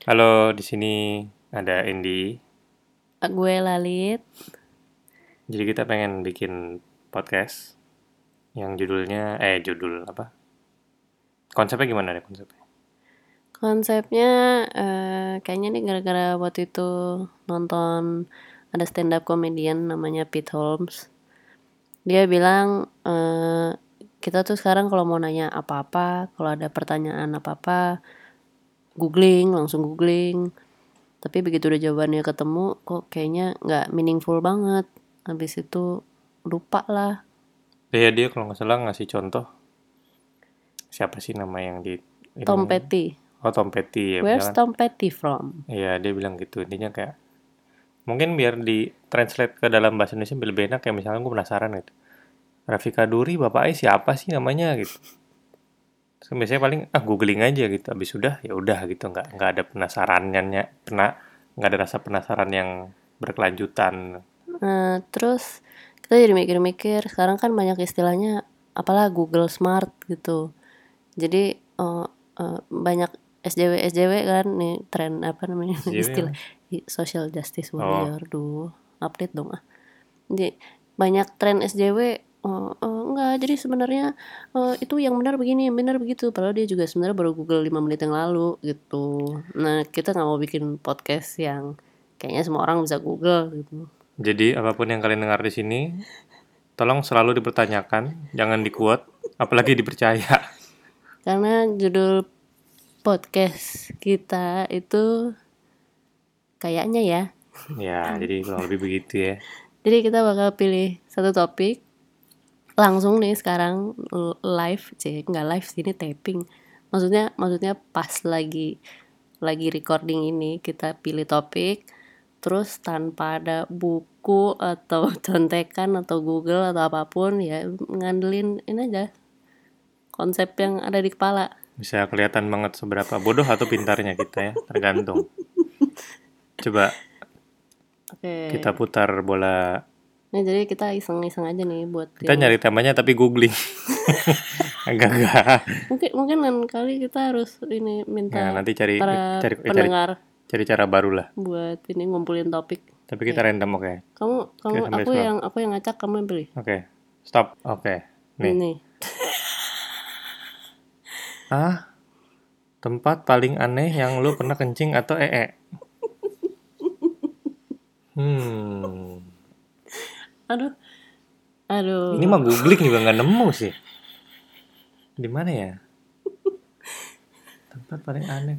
Halo, di sini ada Andy. Gue Lalit. Jadi kita pengen bikin podcast yang judulnya eh judul apa? Konsepnya gimana deh konsepnya? Konsepnya eh, kayaknya nih gara-gara waktu itu nonton ada stand up comedian namanya Pete Holmes. Dia bilang eh, kita tuh sekarang kalau mau nanya apa-apa, kalau ada pertanyaan apa-apa, googling langsung googling. Tapi begitu udah jawabannya ketemu, kok kayaknya nggak meaningful banget. Habis itu lupa lah. Dia dia kalau nggak salah ngasih contoh siapa sih nama yang di Tom? Petty. Oh Tom Petty ya. Where's misalkan. Tom Petty from? Iya dia bilang gitu intinya kayak mungkin biar di translate ke dalam bahasa Indonesia lebih enak kayak misalnya gue penasaran gitu. Rafika Duri bapaknya siapa sih namanya gitu. Terus biasanya paling ah googling aja gitu. Habis sudah ya udah gitu nggak nggak ada penasarannya pernah nggak ada rasa penasaran yang berkelanjutan. Nah, terus kita jadi mikir-mikir, sekarang kan banyak istilahnya apalah Google Smart gitu. Jadi eh, eh, banyak SJW SJW kan nih tren apa namanya SJW istilah social justice Oh. warrior duh update dong ah. Jadi banyak tren SJW eh, eh, enggak jadi sebenarnya eh, itu yang benar begini yang benar begitu padahal dia juga sebenarnya baru Google 5 menit yang lalu gitu. Nah, kita nggak mau bikin podcast yang kayaknya semua orang bisa Google gitu. Jadi apa pun yang kalian dengar di sini tolong selalu dipertanyakan, jangan dikuat, apalagi dipercaya. Karena judul podcast kita itu kayaknya ya. Ya, jadi kurang lebih begitu ya. Jadi kita bakal pilih satu topik langsung nih sekarang live, sih nggak live sih ini taping. Maksudnya maksudnya pas lagi lagi recording ini kita pilih topik terus tanpa ada buku atau contekan atau Google atau apa pun ya ngandelin ini aja konsep yang ada di kepala. Bisa kelihatan banget seberapa bodoh atau pintarnya kita ya, tergantung. Coba Oke. kita putar bola. Nah, jadi kita iseng-iseng aja nih buat Kita yang- nyari temanya tapi googling. enggak enggak. mungkin mungkin lain kali kita harus ini minta Nah, nanti cari para cari, cari pendengar cari cara baru lah. buat ini ngumpulin topik. Tapi kita random oke. Kamu kamu sampai aku stop. yang aku yang ngacak kamu yang pilih. Oke. Stop. Oke. Nih. Ini. Ah. Tempat paling aneh yang lu pernah kencing atau ee? Hmm. Aduh. Aduh. Ini mah googling juga nggak nemu sih. Di mana ya? Tempat paling aneh.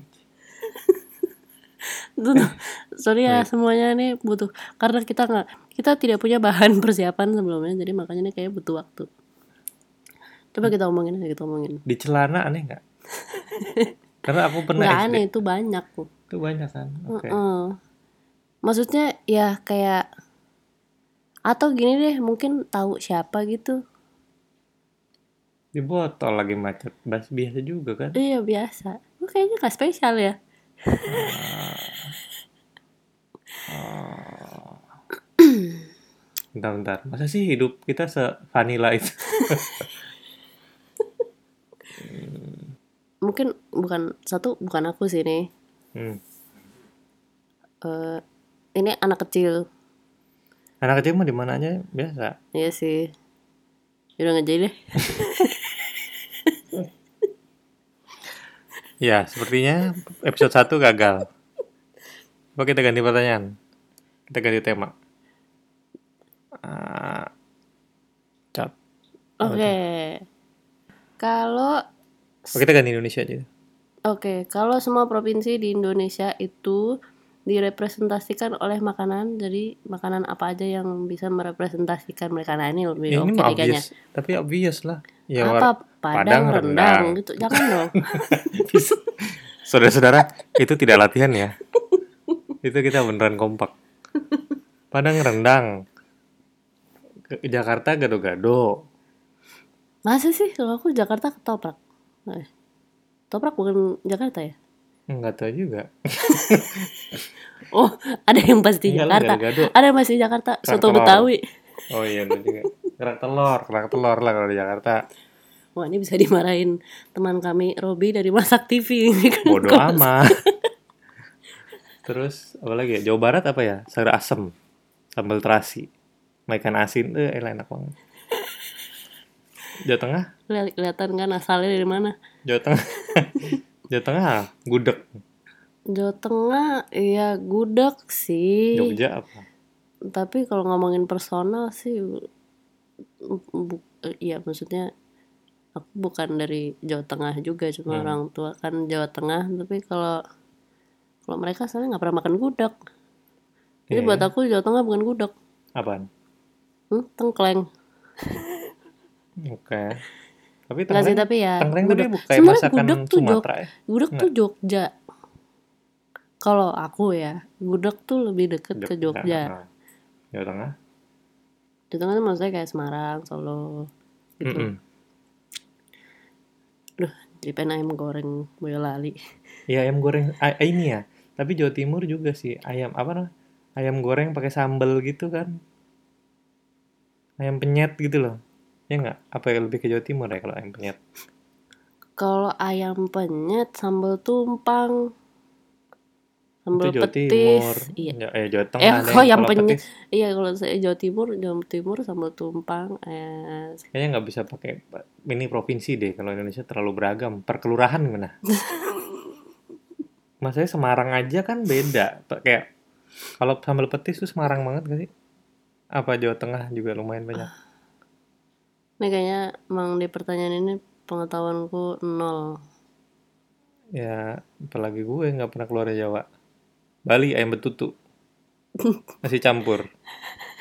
Sorry ya semuanya nih butuh karena kita nggak kita tidak punya bahan persiapan sebelumnya jadi makanya ini kayak butuh waktu. Coba kita omongin aja kita omongin. Di celana aneh nggak? Karena aku pernah Nggak aneh itu banyak kok. Itu banyak kan. Oke. Heeh. Maksudnya ya kayak atau gini deh mungkin tahu siapa gitu. Di botol lagi macet. Bas biasa juga kan. Iya biasa. Oh, kayaknya gak spesial ya. Bentar, bentar. Masa sih hidup kita se vanilla itu? Mungkin bukan satu bukan aku sih nih. Hmm. Eh, ini anak kecil. Anak kecil mah di mana aja biasa. Iya sih. Udah nggak jadi deh. Ya, sepertinya episode 1 gagal. Coba kita ganti pertanyaan. Kita ganti tema. Ah, cat. Oke. Kalau Oh, kita ganti Indonesia aja. oke, kalau semua provinsi di Indonesia itu direpresentasikan oleh makanan, jadi makanan apa aja yang bisa merepresentasikan mereka nah ini lebih Ya, ini oke obvious. Tapi obvious lah. Ya, apa padang, Padang, rendang, rendang. gitu jangan dong Saudara-saudara, itu tidak latihan ya. itu kita beneran kompak. Padang rendang. Ke Jakarta gado-gado. masa sih kalau aku Jakarta ketoprak Eh, toprak bukan Jakarta ya Enggak tahu juga. oh ada yang pasti Enggak lah, Jakarta gado-gado. ada yang pasti Jakarta Kerak soto telur. Betawi Oh iya, bener juga. Kerak telur, kerak telur lah kalau di Jakarta. Wah ini bisa dimarahin teman kami Robi dari Masak TV ini kan Bodoh amat. Terus apa lagi ya? Jawa Barat apa ya? Sayur asem, sambal terasi, sama ikan asin, eh enak, enak banget. Jawa Tengah, Lihat kelihatan kan asalnya dari mana? Jawa Tengah, Jawa Tengah gudeg, Jawa Tengah ya gudeg sih. Jogja apa? Tapi kalau ngomongin personal sih bu- iya maksudnya aku bukan dari Jawa Tengah juga cuma Hmm. orang tua kan Jawa Tengah tapi kalau kalau mereka soalnya nggak pernah makan gudeg. Jadi Iya. buat aku Jawa Tengah bukan gudeg. Apaan? Hmm, tengkleng. Oke. Tapi Enggak sih tengkleng, tapi ya tengkleng tapi gudeg. bukan masakan gudeg tuh Jog, Sumatera ya? gudeg tuh Jogja. Kalau aku ya, gudeg tuh lebih deket ke Jogja. Jawa Tengah. Jawa Tengah tuh maksudnya kayak Semarang, Solo, gitu. Mm-mm. Duh, jadi pengen ayam goreng Boyolali. Iya ayam goreng a- ini ya. Tapi Jawa Timur juga sih ayam apa namanya? Ayam goreng pakai sambal gitu kan. Ayam penyet gitu loh. Ya nggak? Apa ya lebih ke Jawa Timur ya kalau ayam penyet? Kalau ayam penyet sambal tumpang. Sambal Itu Jawa petis. Timur. Iya. Ya, eh, Jawa Tengah Eh, deh. kok ayam penyet? petis, Iya, kalau saya Jawa Timur, Jawa Timur sambal tumpang. Eh, kayaknya nggak bisa pakai ini provinsi deh. Kalau Indonesia terlalu beragam. Per kelurahan gimana? Maksudnya Semarang aja kan beda. Kayak kalau sambal petis tuh Semarang banget gak sih? Apa Jawa Tengah juga lumayan banyak? Ini kayaknya emang di pertanyaan ini pengetahuanku nol. Ya, apalagi gue nggak pernah keluar dari Jawa. Bali ayam betutu. Nasi campur.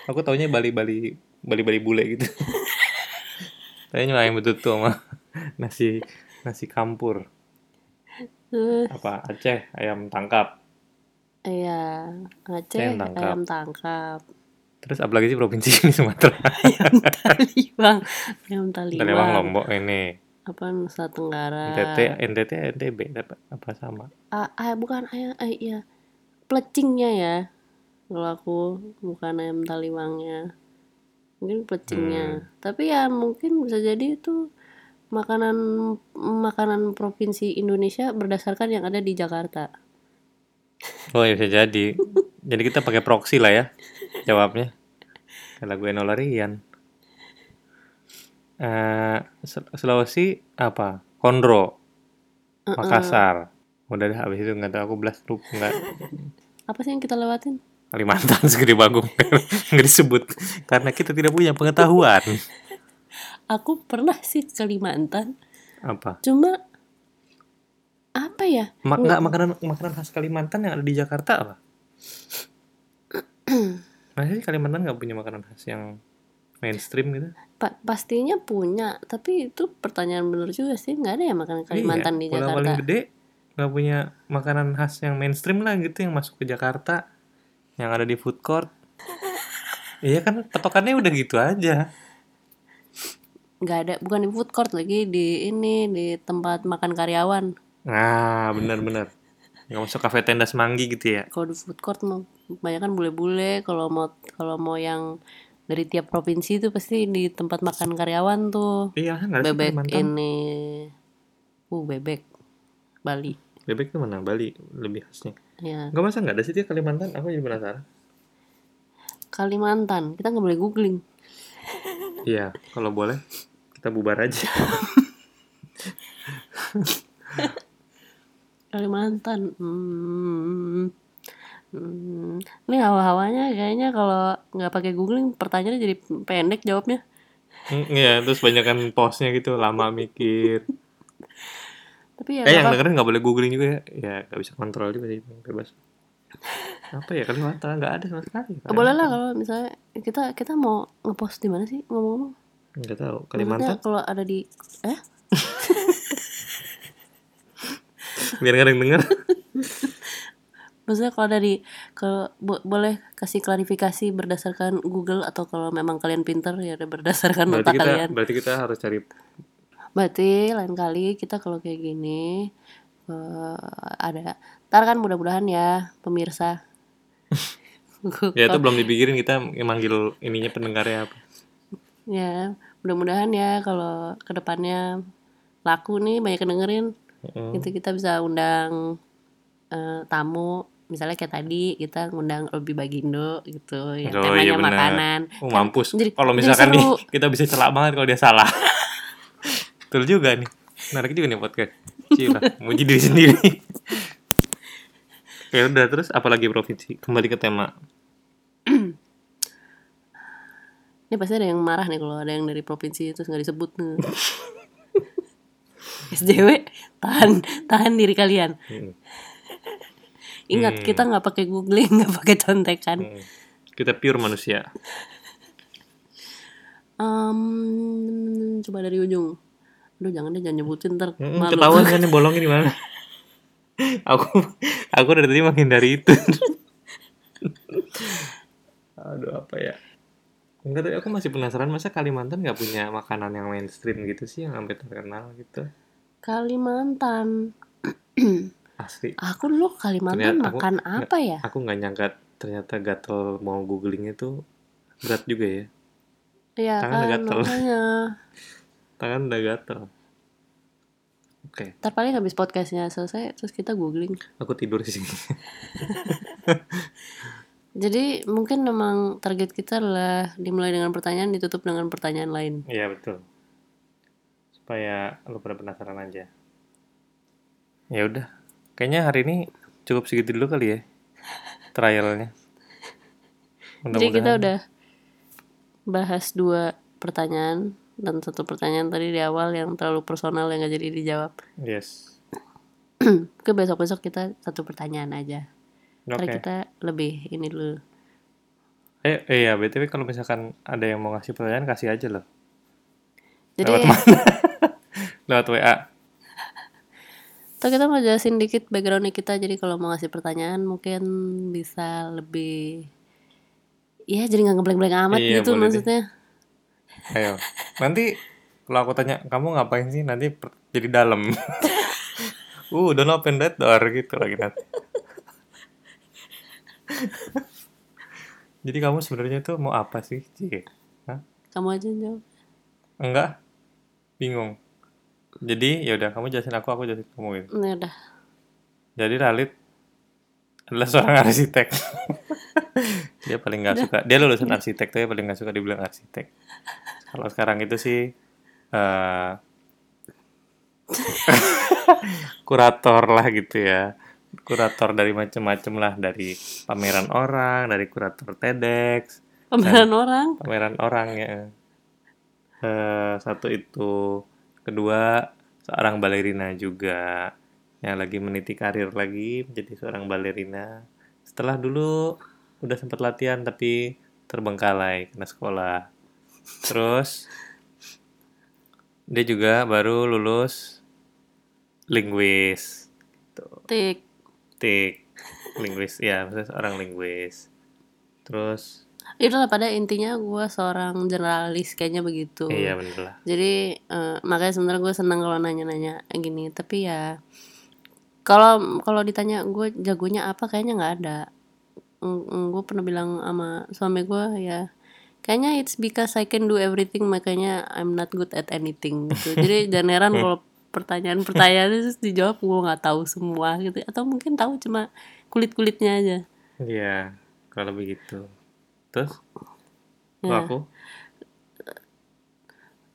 Aku taunya Bali Bali Bali Bali bule gitu. Kayaknya ayam betutu sama nasi nasi campur. Eh, Apa Aceh ayam tangkap. iya, Aceh Ayam tangkap. ayam tangkap. Terus apalagi sih provinsi ini Sumatera. Taliwang, ayam Taliwang taliwang. Lombok ini. Apa Nusa Tenggara? NTT NTT NTB apa, apa sama? Ah, ah, bukan ayam, ah, iya. Plecingnya ya. Kalau aku bukan ayam taliwangnya. Mungkin plecingnya. Hmm. Tapi ya mungkin bisa jadi itu makanan makanan provinsi Indonesia berdasarkan yang ada di Jakarta. Oh ya bisa jadi. Jadi kita pakai proxy lah ya jawabnya. Kayak lagu Eno Larian. Eh, Sul- Sulawesi apa? Kondro, Uh-uh. Makassar. Udah dah habis itu nggak tahu aku belas lupa nggak Apa sih yang kita lewatin? Kalimantan segede bagong nggak disebut karena kita tidak punya pengetahuan Aku pernah sih ke Kalimantan. apa Cuma apa ya? Ma- nggak makanan makanan khas Kalimantan yang ada di Jakarta apa Masa sih Kalimantan nggak punya makanan khas yang mainstream gitu? Pa- pastinya punya, tapi itu pertanyaan bener juga sih. nggak ada ya makanan Kalimantan Iya, di Jakarta. paling gede nggak punya makanan khas yang mainstream lah gitu yang masuk ke Jakarta yang ada di food court. Iya kan patokannya udah gitu aja. Nggak ada bukan di food court lagi di ini di tempat makan karyawan. Nah bener-bener nggak masuk kafe tenda semanggi gitu ya? Kalau di food court mau kebanyakan bule-bule. Kalau mau kalau mau yang dari tiap provinsi itu pasti di tempat makan karyawan tuh. Iya nggak ada sih bebek Kalimantan ini. Uh bebek. Bali. Bebek tuh mana Bali lebih khasnya. Ya nggak masa nggak ada sih dia Kalimantan? Aku jadi penasaran. Kalimantan. Kita nggak boleh googling. Iya kalau boleh kita bubar aja Kalimantan hmm. Hmm. ini hawa-hawanya kayaknya kalau nggak pakai googling pertanyaannya jadi pendek jawabnya. Mm, iya terus banyak kan postnya gitu lama mikir. Tapi ya eh yang apa- dengerin nggak boleh googling juga ya. Ya nggak bisa kontrol juga sih bebas. Apa ya Kalimantan? Nggak ada sama sekali. Oh, boleh lah kalau misalnya kita kita mau ngepost di mana sih ngomong-ngomong? nggak tahu Maksudnya Kalimantan? kalau ada di eh biar nggak ada yang denger maksudnya kalau di ke bo- boleh kasih klarifikasi berdasarkan Google atau kalau memang kalian pinter ya berdasarkan berarti otak kita kalian. berarti kita harus cari Berarti lain kali kita kalau kayak gini eh, ada ntar kan mudah-mudahan ya pemirsa. ya itu belum dipikirin kita manggil ininya pendengarnya apa ya mudah-mudahan ya kalau ke depannya laku nih banyak yang dengerin Heeh. itu kita bisa undang eh, tamu misalnya kayak tadi kita ngundang Robi Bagindo gitu yang Oh, temanya iya benar. makanan Oh, Kan mampus. jadi- Kalau jadi misalkan nih seru. kita bisa celak banget kalau dia salah. Betul juga nih. Menarik juga nih podcast. Cila, muji diri sendiri. ya udah terus apalagi provinsi? Kembali ke tema. ini pasti ada yang marah nih kalau ada yang dari provinsi terus nggak disebut nih. SJW tahan tahan diri kalian Hmm. ingat kita nggak pakai googling nggak pakai contekan Hmm. Kita pure manusia. Em, coba dari ujung Aduh jangan deh jangan nyebutin ntar Hmm, malu ketahuan kan nih bolongnya di mana? aku aku dari tadi menghindari itu. Aduh apa ya? Enggak tapi aku masih penasaran masa Kalimantan nggak punya makanan yang mainstream gitu sih yang sampai terkenal gitu. Kalimantan Asli. Aku dulu Kalimantan Ternyata aku- makan apa ya? Aku nggak nyangka ternyata gatel mau googling itu berat juga ya. Iya tangan kan gatel. makanya Tangan udah gatel. Oke, Ntar paling habis podcastnya selesai Terus kita googling aku tidur di sini. Jadi mungkin memang target kita adalah Dimulai dengan pertanyaan Ditutup dengan pertanyaan lain Iya betul. Supaya lu pada penasaran aja. Ya udah, kayaknya hari ini cukup segitu dulu kali ya trialnya. Jadi kita udah Bahas dua pertanyanyaan Dan satu pertanyaan tadi di awal Yang terlalu personal yang gak jadi dijawab Yes. Ke besok-besok kita Satu pertanyaan aja Oke. Ntar kita lebih ini dulu Eh, eh ya, BTW kalau misalkan ada yang mau ngasih pertanyaan kasih aja loh. Jadi Lewat mana? Lewat WA. Atau kita mau jelasin dikit backgroundnya kita Jadi kalau mau ngasih pertanyaan Mungkin bisa lebih Iya jadi nggak ngeblank-blank amat Iya, gitu boleh deh. maksudnya Ayo. Nanti kalau aku tanya, kamu ngapain sih? Nanti jadi dalam. uh, don't open that door gitu lagi nanti. jadi kamu sebenarnya tuh mau apa sih? Hah? Kamu aja jawab Enggak? Bingung. Jadi ya udah kamu jelasin aku, aku jelasin kamu gitu. Ya udah Jadi Ralit adalah seorang arsitek. dia paling nggak suka. Dia lulusan arsitek tuh ya paling nggak suka dibilang arsitek. Kalau sekarang itu sih eh kurator lah gitu ya. Kurator dari macam-macam lah dari pameran orang, dari kurator TEDx, Pameran orang pameran orang ya. Eh, satu itu, kedua seorang balerina juga yang lagi meniti karir lagi menjadi seorang balerina. Setelah dulu udah sempat latihan tapi terbengkalai karena sekolah. Terus dia juga baru lulus linguis. Tuh Tik tik linguis ya maksudnya seorang linguis terus Itu lah pada intinya gue seorang generalis kayaknya begitu. Iya bener lah. Jadi eh, makanya sebenarnya gue senang kalau nanya-nanya gini. Tapi ya kalau kalau ditanya gue jagonya apa kayaknya nggak ada. Gue pernah bilang sama suami gue ya kayaknya it's because I can do everything makanya I'm not good at anything. Gitu. Jadi jangan heran kalau pertanyaan-pertanyaan itu dijawab gue nggak tahu semua gitu. Atau mungkin tahu cuma kulit-kulitnya aja. Iya kalau begitu terus? Ya. aku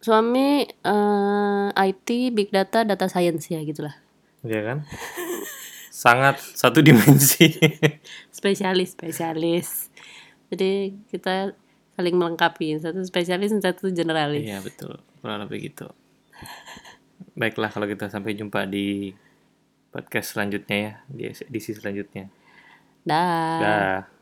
suami eh, IT big data data science ya gitulah. Iya kan? Sangat satu dimensi. Spesialis spesialis. Jadi kita saling melengkapi satu spesialis dan satu generalis. Iya betul. Kurang lebih gitu. Baiklah kalau kita sampai jumpa di podcast selanjutnya ya di edisi selanjutnya. Dah. Dah